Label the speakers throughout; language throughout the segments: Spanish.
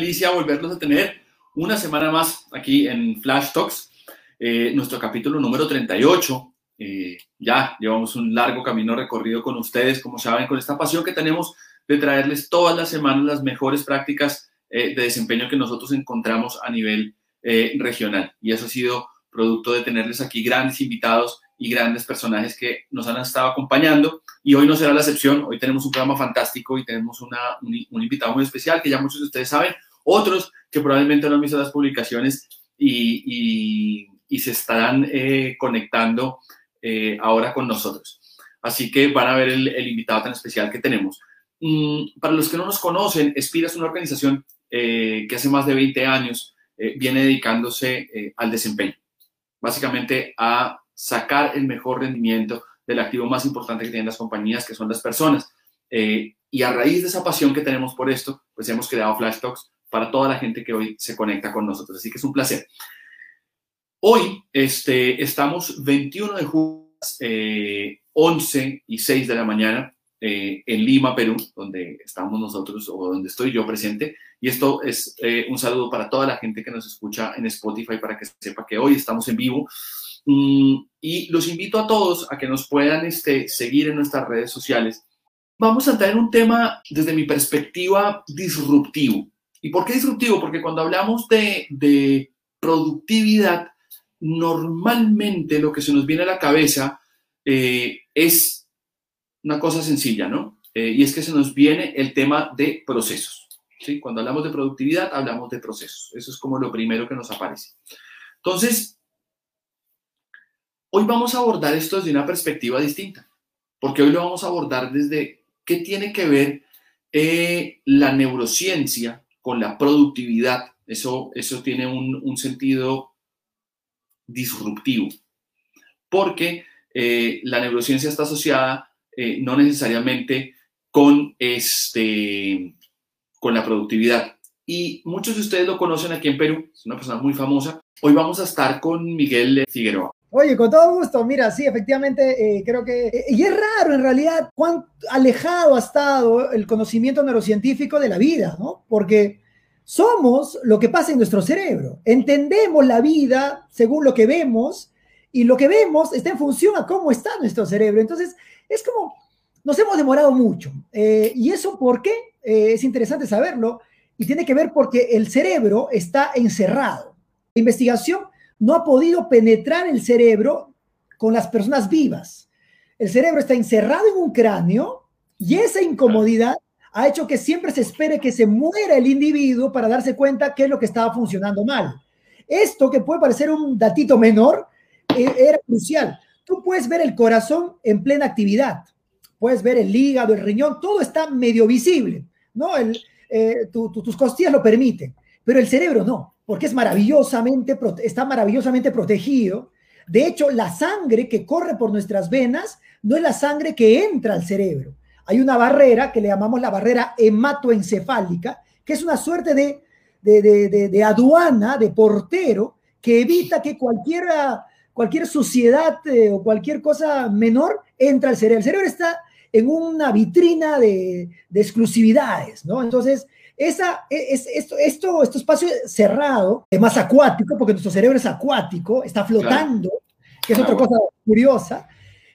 Speaker 1: delicia volverlos a tener una semana más aquí en Flash Talks, eh, nuestro capítulo número 38. Eh, ya llevamos un largo camino recorrido con ustedes, como saben, con esta pasión que tenemos de traerles todas las semanas las mejores prácticas eh, de desempeño que nosotros encontramos a nivel regional. Y eso ha sido producto de tenerles aquí grandes invitados y grandes personajes que nos han estado acompañando. Y hoy no será la excepción. Hoy tenemos un programa fantástico y tenemos una, un, invitado muy especial que ya muchos de ustedes saben. Otros que probablemente no han visto las publicaciones y, y, se estarán eh, conectando eh, ahora con nosotros. Así que van a ver el, el invitado tan especial que tenemos. Mm, para los que no nos conocen, Espira es una organización eh, que hace más de 20 años viene dedicándose al desempeño, básicamente a sacar el mejor rendimiento del activo más importante que tienen las compañías, que son las personas. Eh, y a raíz de esa pasión que tenemos por esto, pues hemos creado Flash Talks para toda la gente que hoy se conecta con nosotros. Así que es un placer. Hoy este, estamos 21 de julio, 11 eh, y 6 de la mañana eh, en Lima, Perú, donde estamos nosotros o donde estoy yo presente. Y esto es un saludo para toda la gente que nos escucha en Spotify para que sepa que hoy estamos en vivo Mm, y los invito a todos a que nos puedan este, seguir en nuestras redes sociales. Vamos a entrar en un tema desde mi perspectiva disruptivo. ¿Y por qué disruptivo? Porque cuando hablamos de, productividad, normalmente lo que se nos viene a la cabeza eh, es una cosa sencilla, ¿no? Eh, y es que se nos viene el tema de procesos. ¿sí? Cuando hablamos de productividad, hablamos de procesos. Eso es como lo primero que nos aparece. Entonces, Hoy vamos a abordar esto desde una perspectiva distinta, porque hoy lo vamos a abordar desde qué tiene que ver eh, la neurociencia con la productividad. Eso, eso tiene un, sentido disruptivo, porque eh, la neurociencia está asociada eh, no necesariamente con, este, con la productividad. Y muchos de ustedes lo conocen aquí en Perú, es una persona muy famosa. Hoy vamos a estar con Miguel Figueroa.
Speaker 2: Oye, con todo gusto, mira, sí, efectivamente, eh, creo que... Eh, y es raro en realidad cuán alejado ha estado el conocimiento neurocientífico de la vida, ¿no? Porque somos lo que pasa en nuestro cerebro. Entendemos la vida según lo que vemos y lo que vemos está en función a cómo está nuestro cerebro. Entonces, es como, nos hemos demorado mucho. Eh, ¿Y eso por qué? es interesante saberlo y tiene que ver porque el cerebro está encerrado. La investigación no ha podido penetrar el cerebro con las personas vivas. El cerebro está encerrado en un cráneo y esa incomodidad ha hecho que siempre se espere que se muera el individuo para darse cuenta qué es lo que estaba funcionando mal. Esto, que puede parecer un datito menor, eh, era crucial. Tú puedes ver el corazón en plena actividad, puedes ver el hígado, el riñón, todo está medio visible, ¿no? Eh, tus costillas lo permiten, pero el cerebro no porque es maravillosamente, está maravillosamente protegido. De hecho, la sangre que corre por nuestras venas no es la sangre que entra al cerebro. Hay una barrera que le llamamos la barrera hematoencefálica, que es una suerte de, de, aduana, de portero, que evita que cualquiera, cualquier suciedad eh, o cualquier cosa menor entre al cerebro. El cerebro está en una vitrina de, exclusividades, ¿no? Entonces, esa, e, es, esto, esto, este espacio cerrado es más acuático, porque nuestro cerebro es acuático, está flotando, que es otra cosa curiosa.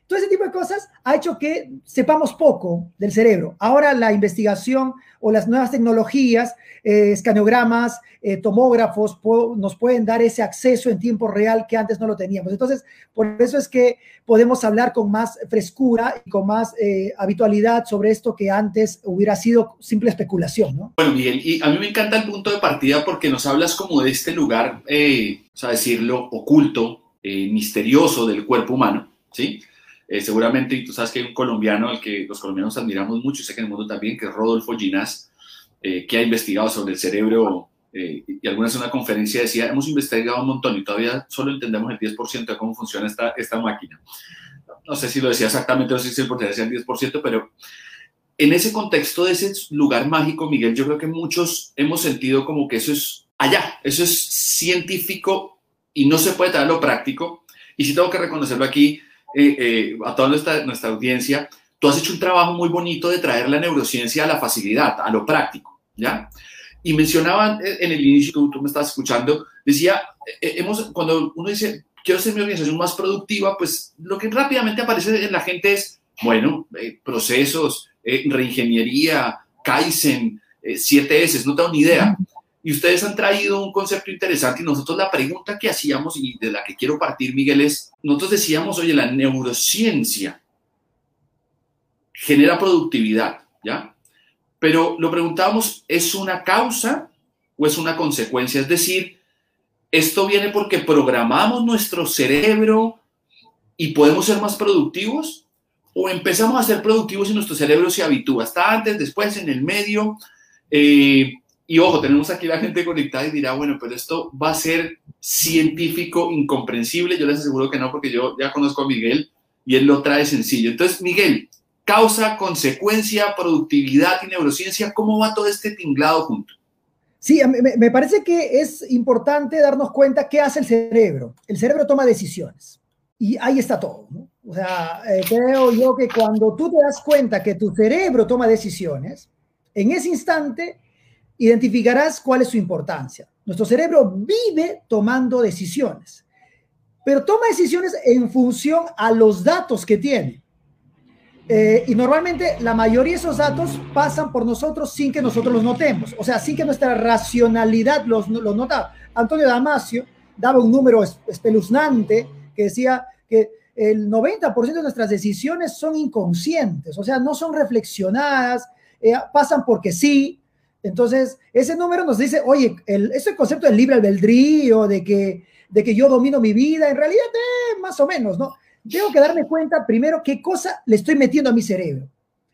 Speaker 2: Todo ese tipo de cosas ha hecho que sepamos poco del cerebro. Ahora la investigación o las nuevas tecnologías, eh, escaneogramas, eh, tomógrafos, nos pueden dar ese acceso en tiempo real que antes no lo teníamos. Entonces, por eso es que podemos hablar con más frescura y con más eh, habitualidad sobre esto que antes hubiera sido simple especulación. ¿no?
Speaker 1: Bueno, Miguel, y a mí me encanta el punto de partida porque nos hablas como de este lugar, o sea, decirlo, oculto, misterioso del cuerpo humano, ¿sí? Eh, seguramente, y tú sabes que hay un colombiano al que los colombianos admiramos mucho, y sé que en el mundo también, que es Rodolfo Ginás, eh, que ha investigado sobre el cerebro eh, y alguna vez en una conferencia decía, hemos investigado un montón y todavía solo entendemos el 10% de cómo funciona esta, esta máquina. No sé si lo decía exactamente, no sé si decía el 10%, pero en ese contexto de ese lugar mágico, Miguel, yo creo que muchos hemos sentido como que eso es allá, eso es científico y no se puede traer lo práctico. Y sí tengo que reconocerlo aquí, eh, eh, a toda nuestra, nuestra audiencia, tú has hecho un trabajo muy bonito de traer la neurociencia a la facilidad, a lo práctico. ¿ya? Y mencionaban en el inicio, tú, tú me estabas escuchando, decía, eh, hemos, cuando uno dice, quiero ser mi organización más productiva, pues lo que rápidamente aparece en la gente es, bueno, eh, procesos, eh, reingeniería, Kaizen, 7S, no tengo ni idea. Y ustedes han traído un concepto interesante y nosotros la pregunta que hacíamos y de la que quiero partir, Miguel, es, nosotros decíamos, oye, la neurociencia genera productividad, ¿ya? Pero lo preguntábamos, ¿es una causa o es una consecuencia? Es decir, ¿esto viene porque programamos nuestro cerebro y podemos ser más productivos? ¿O empezamos a ser productivos y nuestro cerebro se habitúa? Está antes, después, en el medio. Eh, y ojo, tenemos aquí la gente conectada y dirá, bueno, pero esto va a ser científico incomprensible. Yo les aseguro que no, porque yo ya conozco a Miguel y él lo trae sencillo. Entonces, Miguel, causa, consecuencia, productividad y neurociencia, ¿cómo va todo este tinglado junto?
Speaker 2: Sí, me, parece que es importante darnos cuenta qué hace el cerebro. El cerebro toma decisiones y ahí está todo. O sea, eh, creo yo que cuando tú te das cuenta que tu cerebro toma decisiones, en ese instante identificarás cuál es su importancia. Nuestro cerebro vive tomando decisiones, pero toma decisiones en función a los datos que tiene. Eh, y normalmente la mayoría de esos datos pasan por nosotros sin que nosotros los notemos, o sea, sin que nuestra racionalidad los, los nota. Antonio Damasio daba un número espeluznante que decía que el 90% de nuestras decisiones son inconscientes, o sea, no son reflexionadas, eh, pasan porque sí, entonces, ese número nos dice, oye, el, ese concepto del libre albedrío, de que, de que yo domino mi vida, en realidad, eh, más o menos, ¿no? Tengo que darme cuenta primero qué cosa le estoy metiendo a mi cerebro.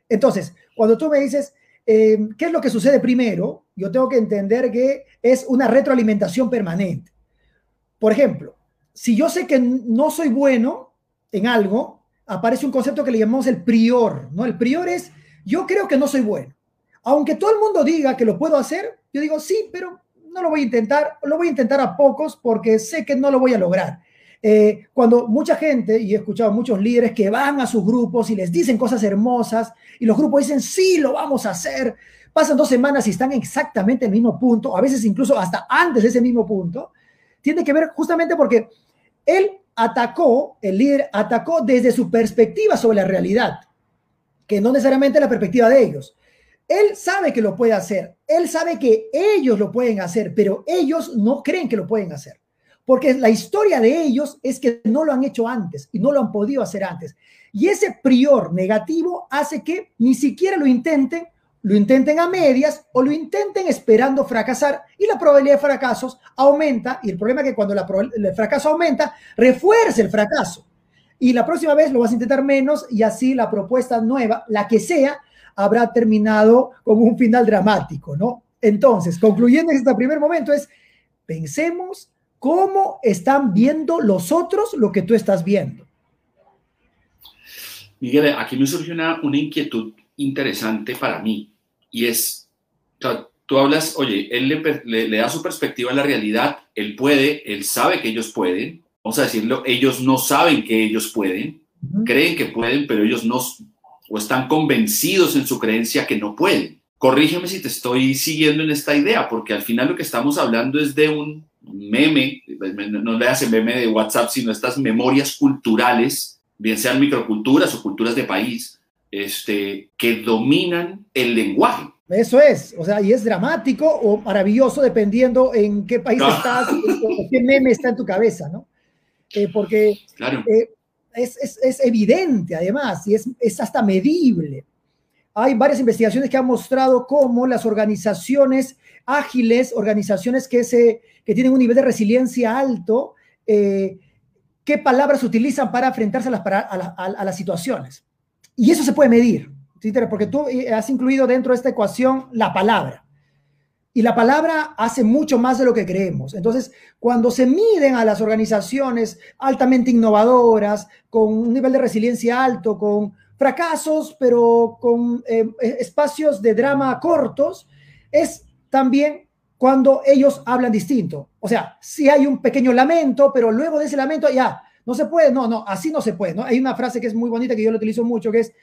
Speaker 2: Entonces, cuando tú me dices, eh, ¿qué es lo que sucede primero? Yo tengo que entender que es una retroalimentación permanente. Por ejemplo, si yo sé que no soy bueno en algo, aparece un concepto que le llamamos el prior, ¿no? El prior es, yo creo que no soy bueno. Aunque todo el mundo diga que lo puedo hacer, yo digo, sí, pero no lo voy a intentar, lo voy a intentar a pocos porque sé que no lo voy a lograr. Eh, cuando mucha gente, y he escuchado muchos líderes que van a sus grupos y les dicen cosas hermosas, y los grupos dicen, sí, lo vamos a hacer, pasan dos semanas y están exactamente en el mismo punto, a veces incluso hasta antes de ese mismo punto, tiene que ver justamente porque él atacó, el líder atacó desde su perspectiva sobre la realidad, que no necesariamente la perspectiva de ellos. Él sabe que lo puede hacer, él sabe que ellos lo pueden hacer, pero ellos no creen que lo pueden hacer. Porque la historia de ellos es que no lo han hecho antes y no lo han podido hacer antes. Y ese prior negativo hace que ni siquiera lo intenten, lo intenten a medias o lo intenten esperando fracasar y la probabilidad de fracasos aumenta y el problema es que cuando la el fracaso aumenta, refuerza el fracaso. Y la próxima vez lo vas a intentar menos y así la propuesta nueva, la que sea, habrá terminado con un final dramático, ¿no? Entonces, concluyendo en este primer momento es, pensemos cómo están viendo los otros lo que tú estás viendo.
Speaker 1: Miguel, aquí me surge una, una inquietud interesante para mí y es, tú hablas, oye, él le, le, da su perspectiva a la realidad, él puede, él sabe que ellos pueden, vamos a decirlo, ellos no saben que ellos pueden, creen que pueden, pero ellos no, o están convencidos en su creencia que no pueden. Corrígeme si te estoy siguiendo en esta idea, porque al final lo que estamos hablando es de un meme, no le hace meme de WhatsApp, sino estas memorias culturales, bien sean microculturas o culturas de país, este, que dominan el lenguaje.
Speaker 2: Eso es, o sea, y es dramático o maravilloso dependiendo en qué país estás o qué meme está en tu cabeza, ¿no? Eh, porque claro. Eh, es, evidente además y es, hasta medible. Hay varias investigaciones que han mostrado cómo las organizaciones ágiles, organizaciones que, se, que tienen un nivel de resiliencia alto, eh, qué palabras utilizan para enfrentarse a las, a, las situaciones. Y eso se puede medir, porque tú eh, has incluido dentro de esta ecuación la palabra. Y la palabra hace mucho más de lo que creemos. Entonces, cuando se miden a las organizaciones altamente innovadoras, con un nivel de resiliencia alto, con fracasos, pero con eh, espacios de drama cortos, es también cuando ellos hablan distinto. O sea, si hay un pequeño lamento, pero luego de ese lamento, ya, no se puede, no, no, así no se puede, ¿no? Hay una frase que es muy bonita que yo lo utilizo mucho, que es,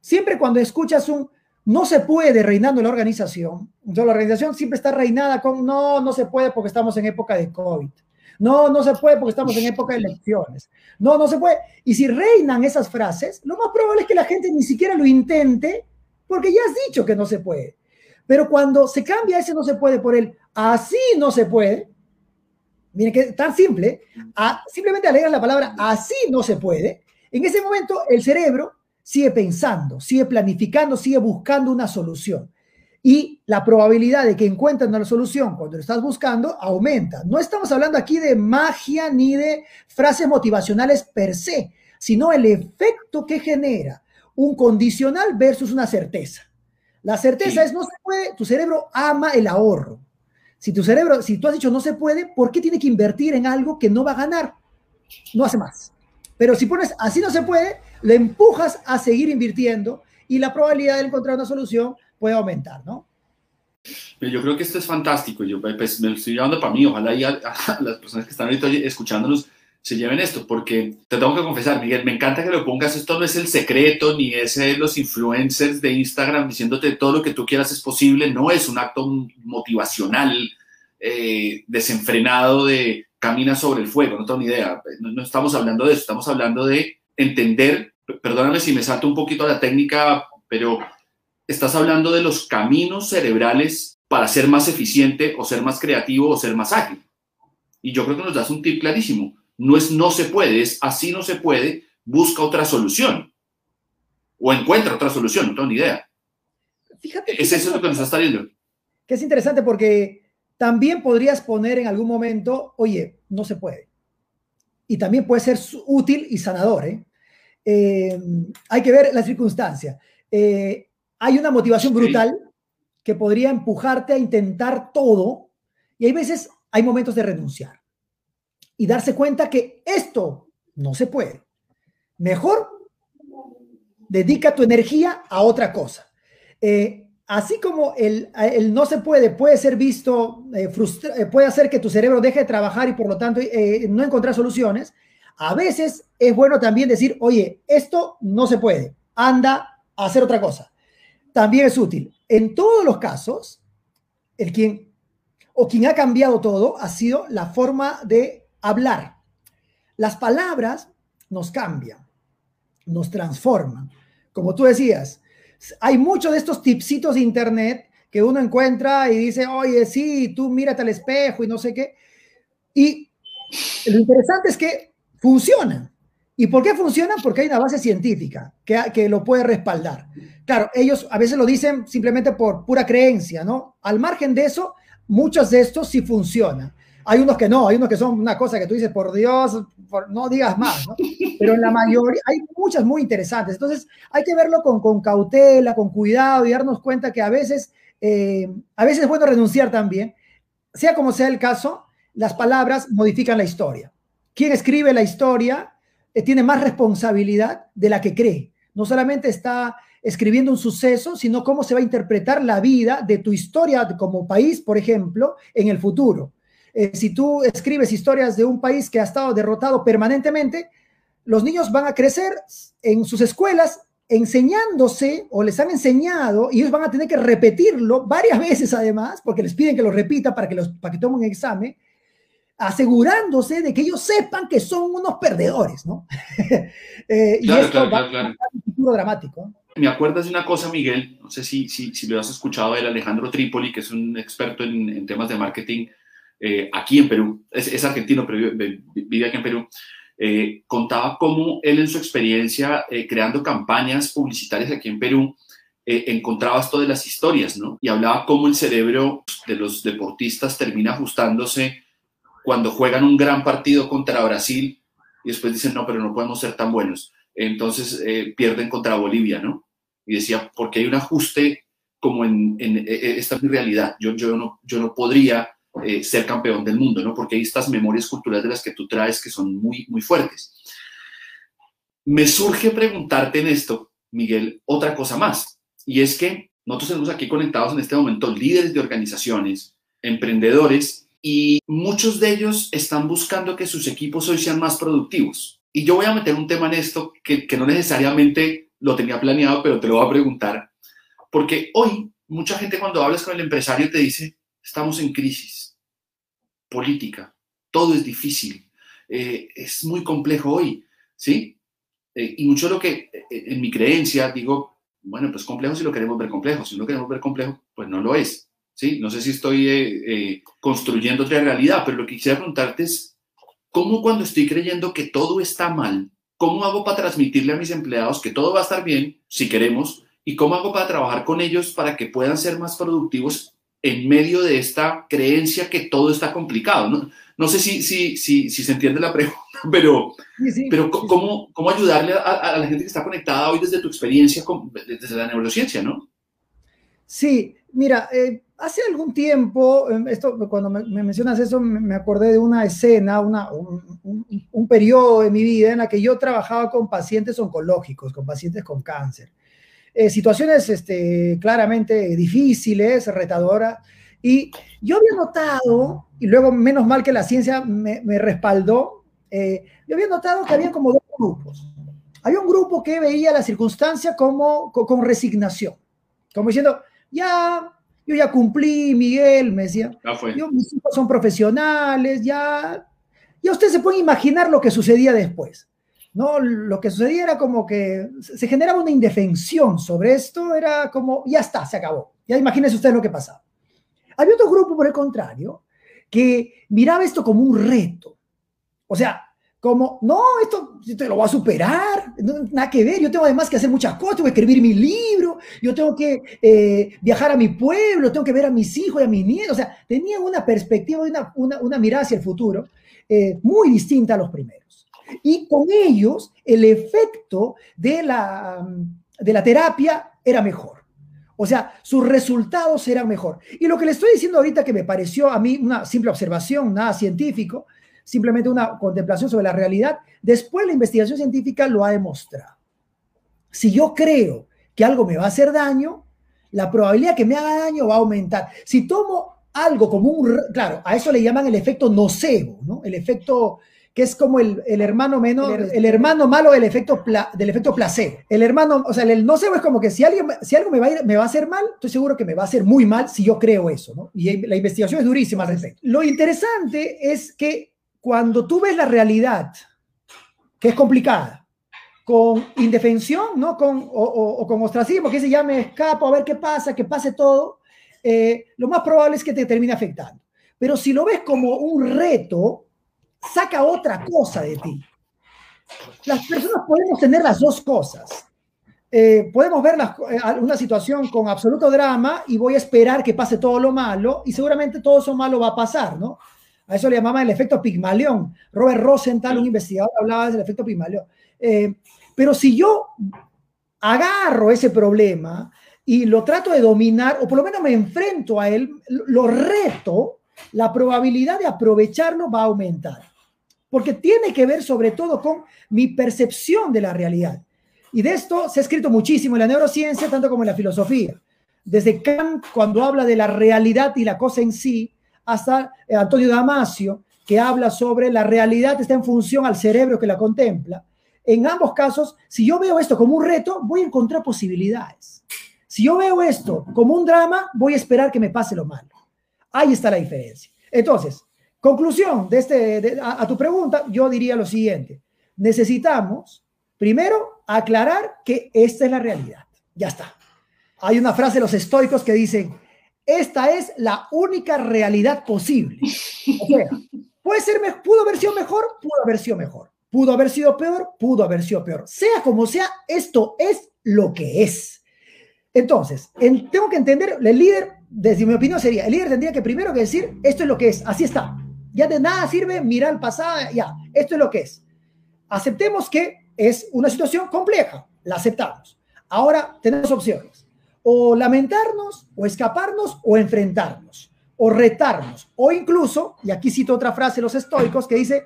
Speaker 2: siempre cuando escuchas un no se puede reinando la organización. Entonces, la organización siempre está reinada con no, no se puede porque estamos en época de COVID. No, no se puede porque estamos en época de elecciones. No, no se puede. Y si reinan esas frases, lo más probable es que la gente ni siquiera lo intente porque ya has dicho que no se puede. Pero cuando se cambia ese no se puede por el así no se puede, miren que tan simple, simplemente alegas la palabra así no se puede, en ese momento el cerebro sigue pensando, sigue planificando, sigue buscando una solución y la probabilidad de que encuentren una solución cuando lo estás buscando aumenta. No estamos hablando aquí de magia ni de frases motivacionales per se, sino el efecto que genera un condicional versus una certeza. La certeza es no se puede, tu cerebro ama el ahorro. Si tu cerebro, si tú has dicho no se puede, ¿por qué tiene que invertir en algo que no va a ganar? No hace más. Pero si pones así no se puede, le empujas a seguir invirtiendo y la probabilidad de encontrar una solución puede aumentar, ¿no?
Speaker 1: Yo creo que esto es fantástico. Yo pues, me lo estoy llevando para mí. Ojalá y las personas que están ahorita escuchándonos se lleven esto, porque te tengo que confesar, Miguel, me encanta que lo pongas. Esto no es el secreto, ni es eh, los influencers de Instagram diciéndote todo lo que tú quieras es posible. No es un acto motivacional eh, desenfrenado de camina sobre el fuego. No tengo ni idea. No estamos hablando de eso. Estamos hablando de entender. Perdóname si me salto un poquito a la técnica, pero estás hablando de los caminos cerebrales para ser más eficiente o ser más creativo o ser más ágil. Y yo creo que nos das un tip clarísimo. No es no se puede, es así no se puede, busca otra solución. O encuentra otra solución, no tengo ni idea. Fíjate. Es eso lo que nos está viendo.
Speaker 2: Que es interesante porque también podrías poner en algún momento, oye, no se puede. Y también puede ser útil y sanador. ¿eh? Eh, hay que ver la circunstancia. Eh, hay una motivación brutal que podría empujarte a intentar todo y hay veces, hay momentos de renunciar y darse cuenta que esto no se puede. Mejor dedica tu energía a otra cosa. Eh, así como el, no se puede puede ser visto, eh, eh, puede hacer que tu cerebro deje de trabajar y por lo tanto no encontrar soluciones, a veces es bueno también decir, oye, esto no se puede, anda a hacer otra cosa también es útil. En todos los casos, el quien o quien ha cambiado todo ha sido la forma de hablar. Las palabras nos cambian, nos transforman. Como tú decías, hay muchos de estos tipsitos de internet que uno encuentra y dice, oye, sí, tú mírate al espejo y no sé qué. Y lo interesante es que funcionan. ¿Y por qué funcionan? Porque hay una base científica que, que lo puede respaldar. Claro, ellos a veces lo dicen simplemente por pura creencia, ¿no? Al margen de eso, muchos de estos sí funcionan. Hay unos que no, hay unos que son una cosa que tú dices, por Dios, no digas más, ¿no? Pero en la mayoría, hay muchas muy interesantes. Entonces, hay que verlo con, con cautela, con cuidado y darnos cuenta que a veces, eh, a veces es bueno renunciar también. Sea como sea el caso, las palabras modifican la historia. Quien escribe la historia eh, tiene más responsabilidad de la que cree. No solamente está escribiendo un suceso, sino cómo se va a interpretar la vida de tu historia como país, por ejemplo, en el futuro. Eh, si tú escribes historias de un país que ha estado derrotado permanentemente, los niños van a crecer en sus escuelas enseñándose o les han enseñado y ellos van a tener que repetirlo varias veces además, porque les piden que lo repita para que, los, para que tomen un examen asegurándose de que ellos sepan que son unos perdedores, ¿no? eh, y esto va a un futuro dramático.
Speaker 1: Me acuerdas de una cosa, Miguel, no sé si, si, si lo has escuchado, el Alejandro Trípoli, que es un experto en, en temas de marketing eh, aquí en Perú, es, es, argentino, pero vive aquí en Perú, eh, contaba cómo él en su experiencia eh, creando campañas publicitarias aquí en Perú, encontraba esto de las historias, ¿no? Y hablaba cómo el cerebro de los deportistas termina ajustándose cuando juegan un gran partido contra Brasil y después dicen, no, pero no podemos ser tan buenos. Entonces eh, pierden contra Bolivia, ¿no? Y decía, porque hay un ajuste como en, en, esta es mi realidad, yo, yo, no, yo no podría eh, ser campeón del mundo, ¿no? Porque hay estas memorias culturales de las que tú traes que son muy, muy fuertes. Me surge preguntarte en esto, Miguel, otra cosa más, y es que nosotros tenemos aquí conectados en este momento líderes de organizaciones, emprendedores y muchos de ellos están buscando que sus equipos hoy sean más productivos. Y yo voy a meter un tema en esto que, que no necesariamente lo tenía planeado, pero te lo voy a preguntar, Porque hoy mucha gente cuando hablas con el empresario te dice, estamos en crisis política, todo es difícil, eh, es muy complejo hoy, ¿sí? Eh, y mucho de lo que eh, en mi creencia digo, bueno, pues complejo si lo queremos ver complejo, si no lo queremos ver complejo, pues no lo es, ¿sí? No sé si estoy construyendo otra realidad, pero lo que quisiera preguntarte es, ¿cómo cuando estoy creyendo que todo está mal, cómo hago para transmitirle a mis empleados que todo va a estar bien, si queremos, y cómo hago para trabajar con ellos para que puedan ser más productivos en medio de esta creencia que todo está complicado. No, no sé si, si, si, si, se entiende la pregunta, pero, pero ¿cómo, ¿cómo ayudarle a, la gente que está conectada hoy desde tu experiencia, con, desde la neurociencia, no?
Speaker 2: Sí, mira, eh, hace algún tiempo, em, esto, cuando me, mencionas eso, me acordé de una escena, una, un, un, periodo de mi vida en la que yo trabajaba con pacientes oncológicos, con pacientes con cáncer. Eh, situaciones este, claramente difíciles, retadoras, y yo había notado, y luego menos mal que la ciencia me, me respaldó, eh, yo había notado que había como dos grupos. Había un grupo que veía la circunstancia como con, con resignación, como diciendo, ya yo ya cumplí, Miguel, me decía. Yo, mis hijos son profesionales, ya. Ya usted se puede imaginar lo que sucedía después. ¿no? Lo que sucedía era como que se generaba una indefensión sobre esto, era como, ya está, se acabó. Ya imagínese usted lo que pasaba. Había otro grupo, por el contrario, que miraba esto como un reto. O sea, como, no, esto te lo va a superar, nada que ver, yo tengo además que hacer muchas cosas, tengo que escribir mi libro, yo tengo que eh, viajar a mi pueblo, tengo que ver a mis hijos y a mis nietos, o sea, tenían una perspectiva, una, una, una mirada hacia el futuro eh, muy distinta a los primeros. Y con ellos el efecto de la, de la terapia era mejor. O sea, sus resultados eran mejor. Y lo que le estoy diciendo ahorita que me pareció a mí una simple observación, nada científico, simplemente una contemplación sobre la realidad. Después la investigación científica lo ha demostrado. Si yo creo que algo me va a hacer daño, la probabilidad que me haga daño va a aumentar. Si tomo algo como un, claro, a eso le llaman el efecto nocebo, ¿no? El efecto que es como el, hermano menor, el, hermano malo del efecto, del efecto placebo. El hermano, o sea, el nocebo es como que si, alguien, si algo me va, a me va a hacer mal, estoy seguro que me va a hacer muy mal si yo creo eso, ¿no? Y la investigación es durísima al respecto. Lo interesante es que cuando tú ves la realidad, que es complicada, con indefensión, ¿no? Con, o, con ostracismo, que se llame escapo, a ver qué pasa, que pase todo, eh, lo más probable es que te termine afectando. Pero si lo ves como un reto, saca otra cosa de ti. Las personas podemos tener las dos cosas. Eh, podemos ver eh, una situación con absoluto drama y voy a esperar que pase todo lo malo y seguramente todo eso malo va a pasar, ¿no? A eso le llamaban el efecto Pigmalión. Robert Rosenthal, un investigador, hablaba del efecto Pigmalión. Eh, pero si yo agarro ese problema y lo trato de dominar, o por lo menos me enfrento a él, lo reto, la probabilidad de aprovecharlo va a aumentar. Porque tiene que ver sobre todo con mi percepción de la realidad. Y de esto se ha escrito muchísimo en la neurociencia, tanto como en la filosofía. Desde Kant, cuando habla de la realidad y la cosa en sí, hasta eh, Antonio Damasio, que habla sobre la realidad está en función al cerebro que la contempla. En ambos casos, si yo veo esto como un reto, voy a encontrar posibilidades. Si yo veo esto como un drama, voy a esperar que me pase lo malo. Ahí está la diferencia. Entonces, conclusión de este, a, tu pregunta, yo diría lo siguiente. Necesitamos, primero, aclarar que esta es la realidad. Ya está. Hay una frase de los estoicos que dicen, esta es la única realidad posible. Puede ser, pudo haber sido mejor, pudo haber sido mejor. Pudo haber sido peor, pudo haber sido peor. Sea como sea, esto es lo que es. Entonces, tengo que entender, el líder, desde mi opinión sería, el líder tendría que primero que decir, esto es lo que es, así está. Ya de nada sirve mirar al pasado, ya, esto es lo que es. Aceptemos que es una situación compleja, la aceptamos. Ahora tenemos opciones o lamentarnos, o escaparnos, o enfrentarnos, o retarnos, o incluso, y aquí cito otra frase de los estoicos que dice,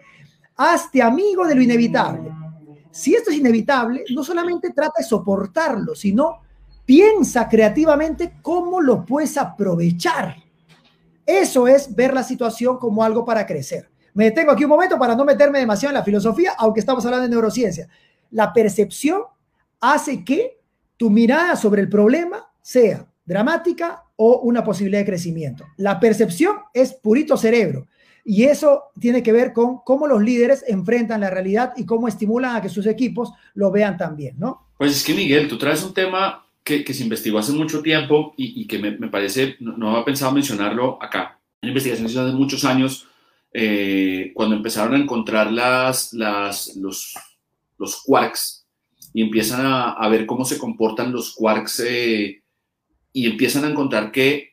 Speaker 2: hazte amigo de lo inevitable. Si esto es inevitable, no solamente trata de soportarlo, sino piensa creativamente cómo lo puedes aprovechar. Eso es ver la situación como algo para crecer. Me detengo aquí un momento para no meterme demasiado en la filosofía, aunque estamos hablando de neurociencia. La percepción hace que tu mirada sobre el problema sea dramática o una posibilidad de crecimiento. La percepción es purito cerebro. Y eso tiene que ver con cómo los líderes enfrentan la realidad y cómo estimulan a que sus equipos lo vean también, ¿no?
Speaker 1: Pues es que Miguel, tú traes un tema que, que se investigó hace mucho tiempo y, y que me, me, parece, no, no había pensado mencionarlo acá. Una investigación hizo hace muchos años, eh, cuando empezaron a encontrar las, las, los, los quarks y empiezan a, a, ver cómo se comportan los quarks eh, y empiezan a encontrar que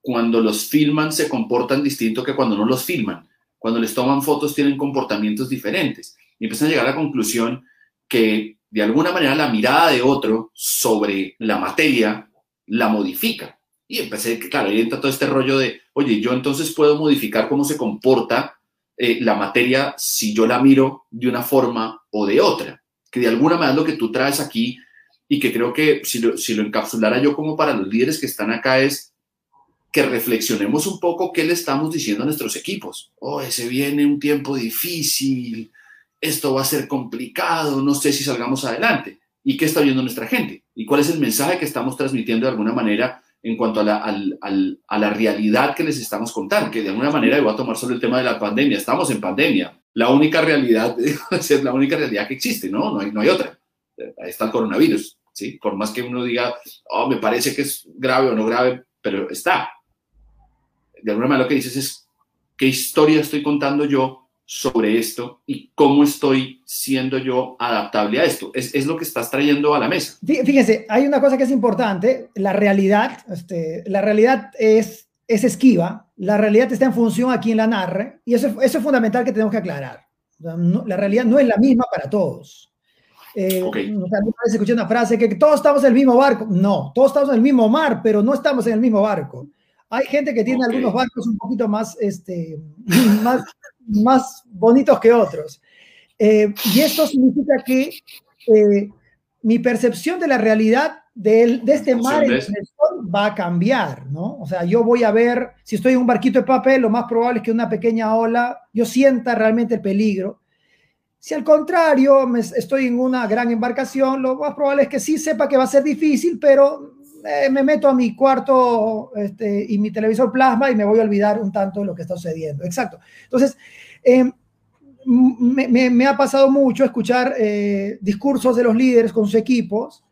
Speaker 1: cuando los filman se comportan distinto que cuando no los filman. Cuando les toman fotos tienen comportamientos diferentes. Y empiezan a llegar a la conclusión que de alguna manera la mirada de otro sobre la materia la modifica. Y empecé, claro, ahí entra todo este rollo de, oye, yo entonces puedo modificar cómo se comporta eh, la materia si yo la miro de una forma o de otra. Que de alguna manera lo que tú traes aquí y que creo que si lo, si lo encapsulara yo como para los líderes que están acá es que reflexionemos un poco qué le estamos diciendo a nuestros equipos. Oh, ese viene un tiempo difícil, esto va a ser complicado, no sé si salgamos adelante. ¿Y qué está viendo nuestra gente? ¿Y cuál es el mensaje que estamos transmitiendo de alguna manera en cuanto a la, al, al, a la realidad que les estamos contando? Que de alguna manera, voy a tomar sobre el tema de la pandemia, estamos en pandemia. La única realidad es la única realidad que existe, ¿no? No hay, no hay otra. Ahí está el coronavirus, ¿sí? Por más que uno diga, oh, me parece que es grave o no grave, pero está de alguna manera lo que dices es qué historia estoy contando yo sobre esto y cómo estoy siendo yo adaptable a esto. Es, es, lo que estás trayendo a la mesa.
Speaker 2: Fíjense, hay una cosa que es importante, la realidad, este, la realidad es, es esquiva, la realidad está en función a quien la narre y eso, eso es fundamental que tenemos que aclarar. La realidad no es la misma para todos. Eh, okay. escuché una frase que todos estamos en el mismo barco. No, todos estamos en el mismo mar, pero no estamos en el mismo barco. Hay gente que tiene okay. algunos barcos un poquito más, este, más, más bonitos que otros. Eh, y esto significa que eh, mi percepción de la realidad de, de este mar va a cambiar, ¿no? O sea, yo voy a ver, si estoy en un barquito de papel, lo más probable es que una pequeña ola, yo sienta realmente el peligro. Si al contrario, estoy en una gran embarcación, lo más probable es que sí sepa que va a ser difícil, pero eh, me meto a mi cuarto este, y mi televisor plasma y me voy a olvidar un tanto de lo que está sucediendo. Exacto. Entonces, me, me, me, ha pasado mucho escuchar eh, discursos de los líderes con sus equipos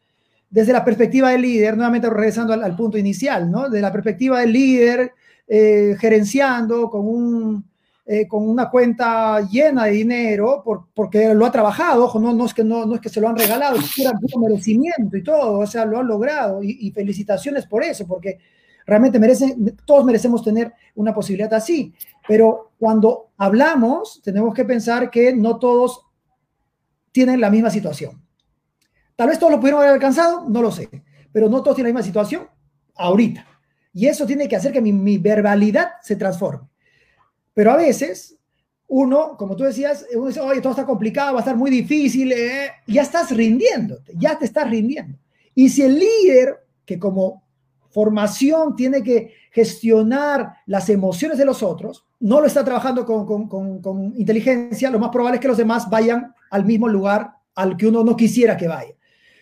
Speaker 2: desde la perspectiva del líder, nuevamente regresando al, al punto inicial, ¿no? De la perspectiva del líder, eh, gerenciando con un eh, con una cuenta llena de dinero por, porque lo ha trabajado, ojo, no, no, es que, no, no es que se lo han regalado, es merecimiento y todo, o sea, lo han logrado y, felicitaciones por eso, porque realmente merecen, todos merecemos tener una posibilidad así, pero cuando hablamos tenemos que pensar que no todos tienen la misma situación. Tal vez todos lo pudieron haber alcanzado, no lo sé, pero no todos tienen la misma situación ahorita. Y eso tiene que hacer que mi verbalidad se transforme. Pero a veces uno, como tú decías, uno dice, oye, todo está complicado, va a estar muy difícil, eh, ya estás rindiéndote, ya te estás rindiendo. Y si el líder, que como formación tiene que gestionar las emociones de los otros, no lo está trabajando con, con, con, con inteligencia, lo más probable es que los demás vayan al mismo lugar al que uno no quisiera que vaya.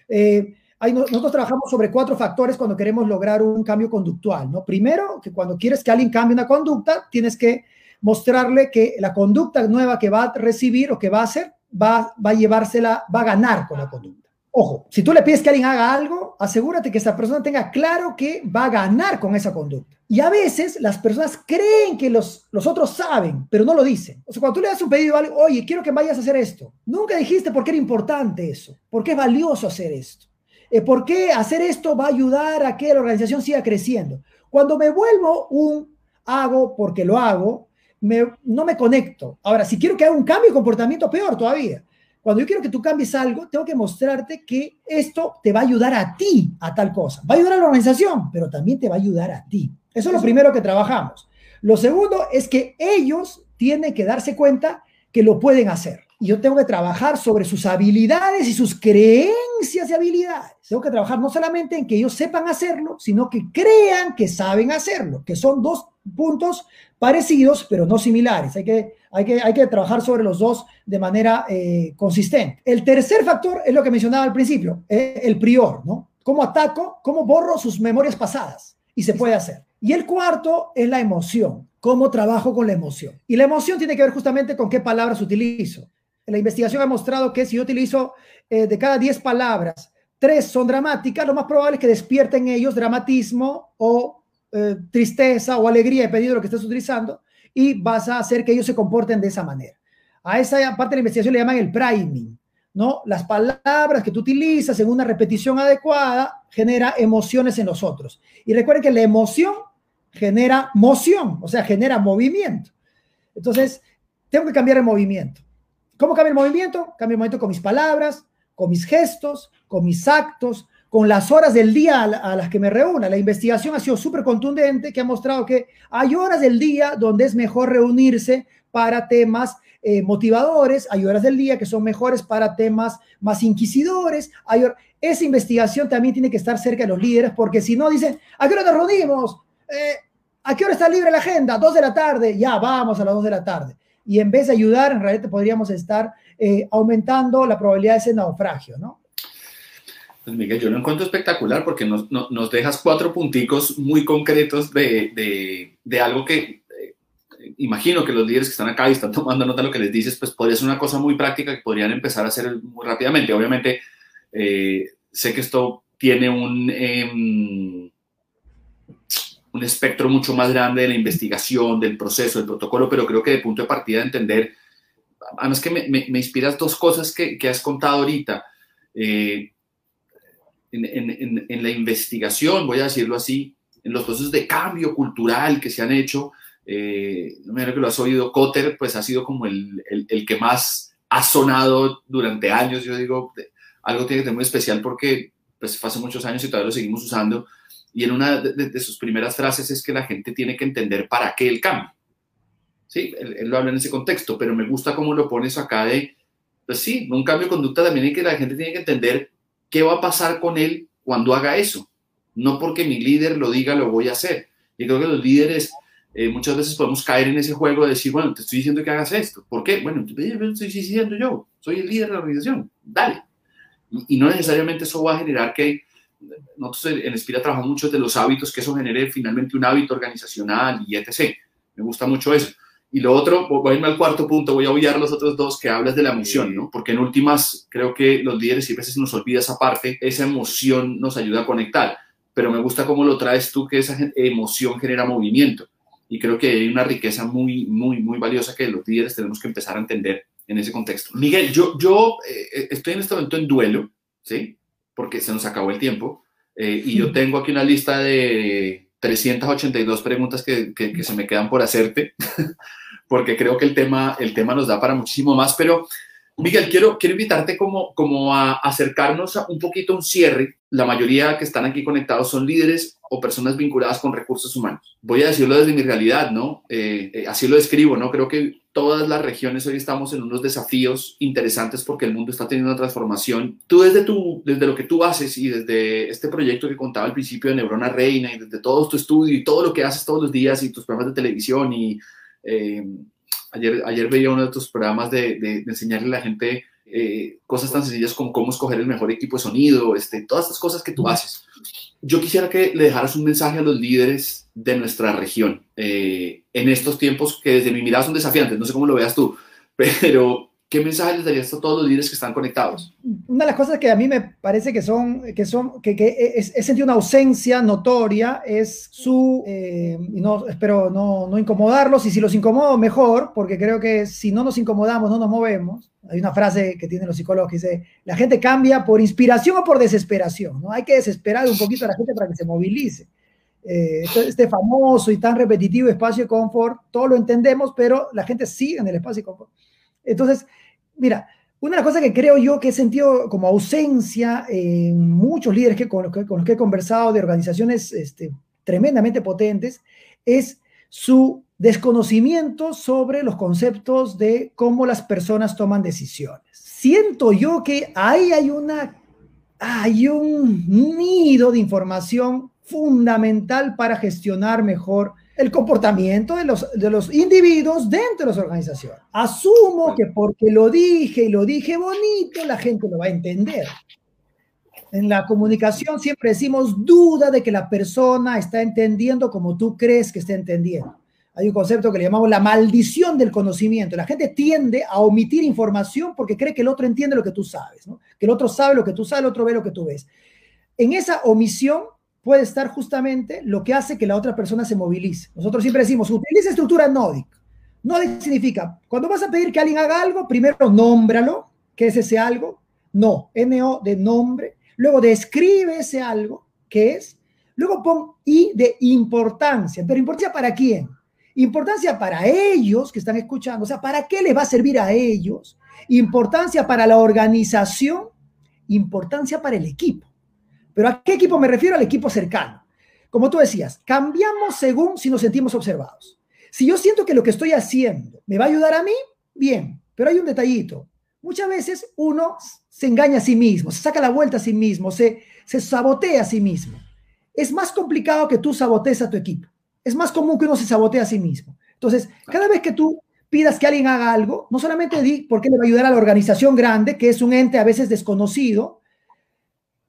Speaker 2: Eh, hay, nosotros trabajamos sobre cuatro factores cuando queremos lograr un cambio conductual. ¿no? Primero, que cuando quieres que alguien cambie una conducta, tienes que mostrarle que la conducta nueva que va a recibir o que va a hacer, va, va a llevársela, va a ganar con la conducta. Ojo, si tú le pides que alguien haga algo, asegúrate que esa persona tenga claro que va a ganar con esa conducta. Y a veces las personas creen que los, los otros saben, pero no lo dicen. O sea, cuando tú le das un pedido a alguien, oye, quiero que vayas a hacer esto, nunca dijiste por qué era importante eso, por qué es valioso hacer esto, eh, por qué hacer esto va a ayudar a que la organización siga creciendo. Cuando me vuelvo un hago porque lo hago, me, no me conecto. Ahora, si quiero que haga un cambio de comportamiento, peor todavía. Cuando yo quiero que tú cambies algo, tengo que mostrarte que esto te va a ayudar a ti a tal cosa. Va a ayudar a la organización, pero también te va a ayudar a ti. Eso es lo primero que trabajamos. Lo segundo es que ellos tienen que darse cuenta que lo pueden hacer. Y yo tengo que trabajar sobre sus habilidades y sus creencias y habilidades. Tengo que trabajar no solamente en que ellos sepan hacerlo, sino que crean que saben hacerlo, que son dos puntos parecidos, pero no similares. Hay que, hay que, hay que trabajar sobre los dos de manera eh, consistente. El tercer factor es lo que mencionaba al principio, eh, el prior, ¿no? cómo ataco, cómo borro sus memorias pasadas. Y se puede hacer. Y el cuarto es la emoción, cómo trabajo con la emoción. Y la emoción tiene que ver justamente con qué palabras utilizo. La investigación ha mostrado que si yo utilizo eh, de cada 10 palabras, tres son dramáticas, lo más probable es que despierten ellos dramatismo o eh, tristeza o alegría, dependiendo de lo que estés utilizando, y vas a hacer que ellos se comporten de esa manera. A esa parte de la investigación le llaman el priming, ¿no? Las palabras que tú utilizas en una repetición adecuada genera emociones en los otros. Y recuerden que la emoción genera moción, o sea, genera movimiento. Entonces, tengo que cambiar el movimiento. ¿Cómo cambia el movimiento? Cambia el movimiento con mis palabras, con mis gestos, con mis actos, con las horas del día a las que me reúna. La investigación ha sido súper contundente que ha mostrado que hay horas del día donde es mejor reunirse para temas eh, motivadores, hay horas del día que son mejores para temas más inquisidores. Esa investigación también tiene que estar cerca de los líderes porque si no dicen, ¿a qué hora nos reunimos? Eh, ¿A qué hora está libre la agenda? Dos de la tarde. Ya, vamos a las dos de la tarde. Y en vez de ayudar, en realidad podríamos estar eh, aumentando la probabilidad de ese naufragio, ¿no?
Speaker 1: Pues Miguel, yo lo encuentro espectacular porque nos, nos, dejas cuatro punticos muy concretos de, algo que eh, imagino que los líderes que están acá y están tomando nota de lo que les dices, pues podría ser una cosa muy práctica que podrían empezar a hacer muy rápidamente. Obviamente, eh, sé que esto tiene un, em, un espectro mucho más grande de la investigación, del proceso, del protocolo, pero creo que de punto de partida de entender, además que me, inspiras dos cosas que, que has contado ahorita. Eh, en, la investigación, voy a decirlo así, en los procesos de cambio cultural que se han hecho, eh, no me que lo has oído, Cotter, pues ha sido como el, el, que más ha sonado durante años. Yo digo, algo tiene que ser muy especial porque pues hace muchos años y todavía lo seguimos usando. Y en una de, sus primeras frases es que la gente tiene que entender para qué el cambio. Sí, él, él, lo habla en ese contexto, pero me gusta cómo lo pones acá de, pues sí, un cambio de conducta también hay que la gente tiene que entender ¿qué va a pasar con él cuando haga eso? No porque mi líder lo diga, lo voy a hacer. Y creo que los líderes eh, muchas veces podemos caer en ese juego de decir, bueno, te estoy diciendo que hagas esto. ¿Por qué? Bueno, te estoy diciendo yo, soy el líder de la organización, dale. Y, no necesariamente eso va a generar que, nosotros en Espira trabajamos mucho de los hábitos, que eso genere finalmente un hábito organizacional y etc. Me gusta mucho eso. Y lo otro, voy a irme al cuarto punto, voy a obviar los otros dos que hablas de la emoción, ¿no? Porque en últimas creo que los líderes siempre se nos olvida esa parte, esa emoción nos ayuda a conectar, pero me gusta cómo lo traes tú, que esa emoción genera movimiento. Y creo que hay una riqueza muy, muy, muy valiosa que los líderes tenemos que empezar a entender en ese contexto. Miguel, yo, yo eh, estoy en este momento en duelo, ¿sí? Porque se nos acabó el tiempo. Eh, y yo tengo aquí una lista de 382 preguntas que, que, que se me quedan por hacerte. porque creo que el tema, el tema nos da para muchísimo más. Pero, Miguel, quiero, quiero invitarte como, como a acercarnos a un poquito a un cierre. La mayoría que están aquí conectados son líderes o personas vinculadas con recursos humanos. Voy a decirlo desde mi realidad, ¿no? Eh, eh, así lo describo, ¿no? Creo que todas las regiones hoy estamos en unos desafíos interesantes porque el mundo está teniendo una transformación. Tú desde, tu, desde lo que tú haces y desde este proyecto que contaba al principio de Neurona Reina y desde todo tu estudio y todo lo que haces todos los días y tus programas de televisión y eh, ayer, ayer veía uno de tus programas de, de, enseñarle a la gente eh, cosas tan sencillas como cómo escoger el mejor equipo de sonido, este, todas estas cosas que tú haces. Yo quisiera que le dejaras un mensaje a los líderes de nuestra región eh, en estos tiempos que desde mi mirada son desafiantes, no sé cómo lo veas tú, pero ¿Qué mensaje les darías a todos los líderes que están conectados?
Speaker 2: Una de las cosas que a mí me parece que son, que son, que, que he, sentido una ausencia notoria es su, eh, y no, espero no, no incomodarlos, y si los incomodo, mejor, porque creo que si no nos incomodamos, no nos movemos. Hay una frase que tienen los psicólogos que dice, la gente cambia por inspiración o por desesperación, ¿no? Hay que desesperar un poquito a la gente para que se movilice. Eh, este, este famoso y tan repetitivo espacio de confort, todo lo entendemos, pero la gente sigue en el espacio de confort. Entonces, mira, una de las cosas que creo yo que he sentido como ausencia en muchos líderes que, con, los que, he conversado de organizaciones este, tremendamente potentes es su desconocimiento sobre los conceptos de cómo las personas toman decisiones. Siento yo que ahí hay una hay un nido de información fundamental para gestionar mejor el comportamiento de los, de los individuos dentro de las organizaciones. Asumo que porque lo dije y lo dije bonito, la gente lo va a entender. En la comunicación siempre decimos duda de que la persona está entendiendo como tú crees que está entendiendo. Hay un concepto que le llamamos la maldición del conocimiento. La gente tiende a omitir información porque cree que el otro entiende lo que tú sabes, que el otro sabe lo que tú sabes, el otro ve lo que tú ves. En esa omisión puede estar justamente lo que hace que la otra persona se movilice. Nosotros siempre decimos, utiliza estructura NODIC. NODIC significa, cuando vas a pedir que alguien haga algo, primero nómbralo, que es ese algo. No, NO de nombre. Luego describe ese algo, que es. Luego pon I de importancia. Pero importancia para quién? Importancia para ellos que están escuchando. O sea, ¿para qué les va a servir a ellos? Importancia para la organización. Importancia para el equipo. Pero ¿a qué equipo me refiero? Al equipo cercano. Como tú decías, cambiamos según si nos sentimos observados. Si yo siento que lo que estoy haciendo me va a ayudar a mí, bien, pero hay un detallito. Muchas veces uno se engaña a sí mismo, se saca la vuelta a sí mismo, se, se sabotea a sí mismo. Es más complicado que tú sabotees a tu equipo. Es más común que uno se sabotee a sí mismo. Entonces, cada vez que tú pidas que alguien haga algo, no solamente di por qué le va a ayudar a la organización grande, que es un ente a veces desconocido,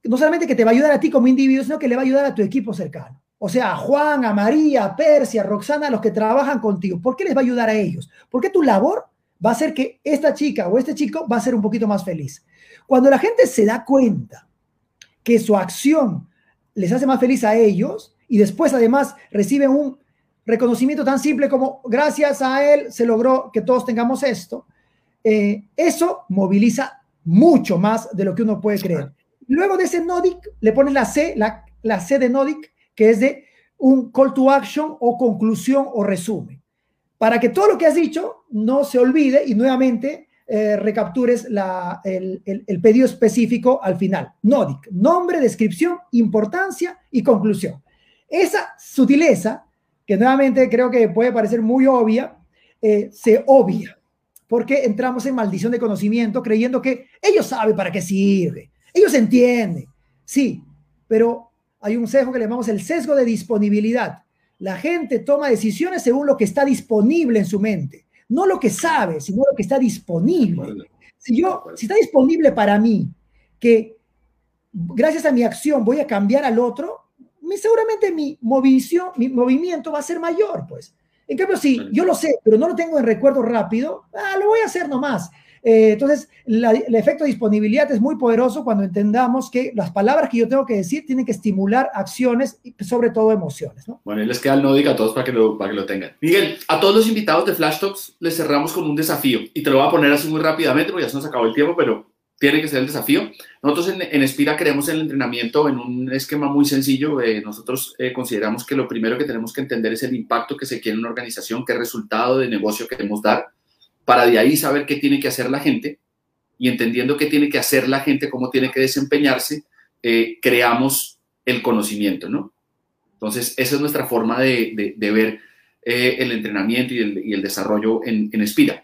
Speaker 2: no solamente que te va a ayudar a ti como individuo, sino que le va a ayudar a tu equipo cercano. O sea, a Juan, a María, a Persia, a Roxana, a los que trabajan contigo. ¿Por qué les va a ayudar a ellos? Porque tu labor va a hacer que esta chica o este chico va a ser un poquito más feliz. Cuando la gente se da cuenta que su acción les hace más feliz a ellos y después además reciben un reconocimiento tan simple como gracias a él se logró que todos tengamos esto, eh, eso moviliza mucho más de lo que uno puede creer. Luego de ese NODIC le pones la C, la, la C de NODIC, que es de un call to action o conclusión o resumen. Para que todo lo que has dicho no se olvide y nuevamente eh, recaptures la, el, el, pedido específico al final. NODIC, nombre, descripción, importancia y conclusión. Esa sutileza, que nuevamente creo que puede parecer muy obvia, eh, se obvia porque entramos en maldición de conocimiento creyendo que ellos saben para qué sirve, ellos entienden, sí, pero hay un sesgo que le llamamos el sesgo de disponibilidad. La gente toma decisiones según lo que está disponible en su mente, no lo que sabe, sino lo que está disponible. Si yo, si está disponible para mí, que gracias a mi acción voy a cambiar al otro, seguramente mi, mi movimiento va a ser mayor, pues. En cambio, si yo lo sé, pero no lo tengo en recuerdo rápido, ah, lo voy a hacer nomás. Eh, entonces, el efecto de disponibilidad es muy poderoso cuando entendamos que las palabras que yo tengo que decir tienen que estimular acciones y sobre todo emociones. ¿no?
Speaker 1: Bueno, y les queda el no a todos para que, lo, para que lo tengan. Miguel, a todos los invitados de Flash Talks les cerramos con un desafío y te lo voy a poner así muy rápidamente porque ya se nos acabó el tiempo, pero tiene que ser el desafío. Nosotros en, en Espira queremos el entrenamiento en un esquema muy sencillo. Eh, nosotros eh, consideramos que lo primero que tenemos que entender es el impacto que se quiere en una organización, qué resultado de negocio queremos dar para de ahí saber qué tiene que hacer la gente y entendiendo qué tiene que hacer la gente, cómo tiene que desempeñarse, eh, creamos el conocimiento, ¿no? Entonces, esa es nuestra forma de, ver eh, el entrenamiento y el, desarrollo en, en Espira.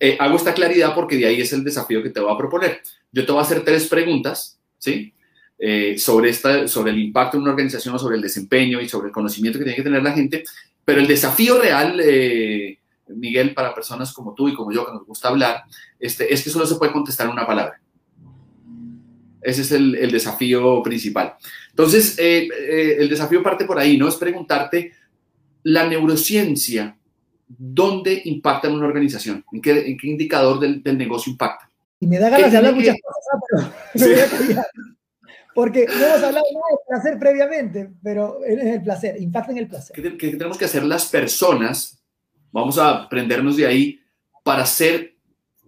Speaker 1: Eh, hago esta claridad porque de ahí es el desafío que te voy a proponer. Yo te voy a hacer tres preguntas, ¿sí? sobre, esta, sobre el impacto en una organización, sobre el desempeño y sobre el conocimiento que tiene que tener la gente, pero el desafío real, Miguel, para personas como tú y como yo que nos gusta hablar, este, es que solo se puede contestar una palabra. Ese es el, desafío principal. Entonces, eh, eh, el desafío parte por ahí, ¿no? Es preguntarte la neurociencia, ¿dónde impacta en una organización? ¿En qué, indicador del, negocio impacta?
Speaker 2: Y me da ganas de hablar muchas cosas, pero Porque no hemos hablado nada de placer previamente, pero es el placer, impacta en el placer.
Speaker 1: qué tenemos que hacer las personas Vamos a aprendernos de ahí para hacer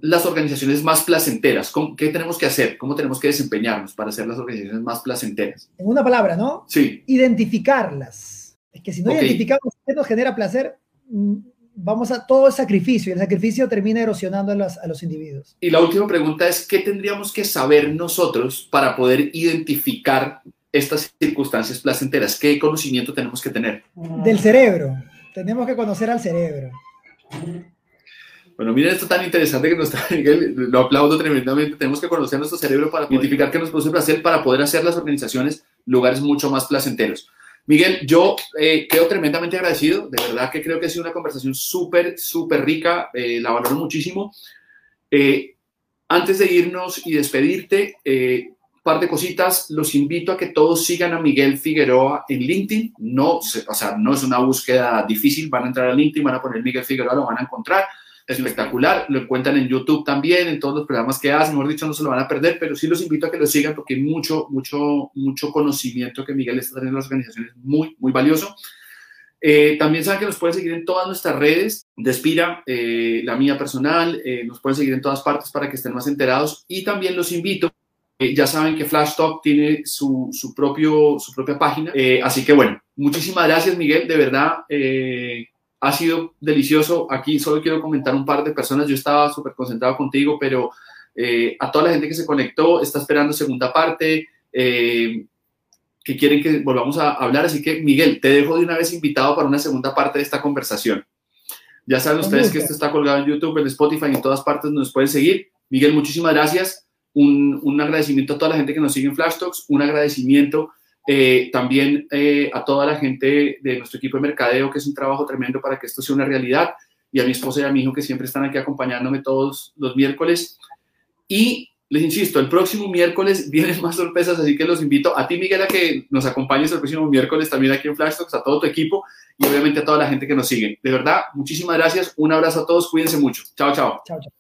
Speaker 1: las organizaciones más placenteras. ¿Qué tenemos que hacer? ¿Cómo tenemos que desempeñarnos para hacer las organizaciones más placenteras?
Speaker 2: En una palabra, ¿no?
Speaker 1: Sí.
Speaker 2: Identificarlas. Es que si no identificamos qué nos genera placer, mm, vamos a todo el sacrificio y el sacrificio termina erosionando a los, a los individuos.
Speaker 1: Y la última pregunta es, ¿qué tendríamos que saber nosotros para poder identificar estas circunstancias placenteras? ¿Qué conocimiento tenemos que tener?
Speaker 2: Del cerebro. Tenemos que conocer al cerebro.
Speaker 1: Bueno, miren esto tan interesante que nos está Miguel, lo aplaudo tremendamente. Tenemos que conocer nuestro cerebro para identificar qué nos produce placer para poder hacer las organizaciones lugares mucho más placenteros. Miguel, yo eh, quedo tremendamente agradecido, de verdad que creo que ha sido una conversación súper, súper rica, eh, la valoro muchísimo. Eh, antes de irnos y despedirte, par de cositas, los invito a que todos sigan a Miguel Figueroa en LinkedIn. No, o sea, no es una búsqueda difícil, van a entrar a LinkedIn, van a poner Miguel Figueroa, lo van a encontrar. Es espectacular, lo encuentran en YouTube también, en todos los programas que hacen, mejor dicho, no se lo van a perder, pero sí los invito a que lo sigan porque hay mucho, mucho, mucho conocimiento que Miguel está teniendo en las organizaciones, muy, muy valioso. Eh, también saben que nos pueden seguir en todas nuestras redes de Espira, eh, la mía personal, eh, nos pueden seguir en todas partes para que estén más enterados y también los invito eh, ya saben que Flash Talk tiene su, su propio, su propia página. Así que bueno, muchísimas gracias Miguel, de verdad. Eh, ha sido delicioso. Aquí solo quiero comentar un par de personas. Yo estaba súper concentrado contigo, pero a toda la gente que se conectó, está esperando segunda parte, que quieren que volvamos a hablar. Así que Miguel, te dejo de una vez invitado para una segunda parte de esta conversación. Ya saben ustedes que esto está colgado en YouTube, en Spotify, en todas partes nos pueden seguir. Miguel, muchísimas gracias un, agradecimiento a toda la gente que nos sigue en Flash Talks, un agradecimiento eh, también eh, a toda la gente de nuestro equipo de mercadeo, que es un trabajo tremendo para que esto sea una realidad, y a mi esposa y a mi hijo que siempre están aquí acompañándome todos los miércoles. Y les insisto, el próximo miércoles vienen más sorpresas, así que los invito a ti, Miguel, a que nos acompañes el próximo miércoles también aquí en Flash Talks, a todo tu equipo y obviamente a toda la gente que nos sigue. De verdad, muchísimas gracias, un abrazo a todos, cuídense mucho. Chao, chao. Chao, chao.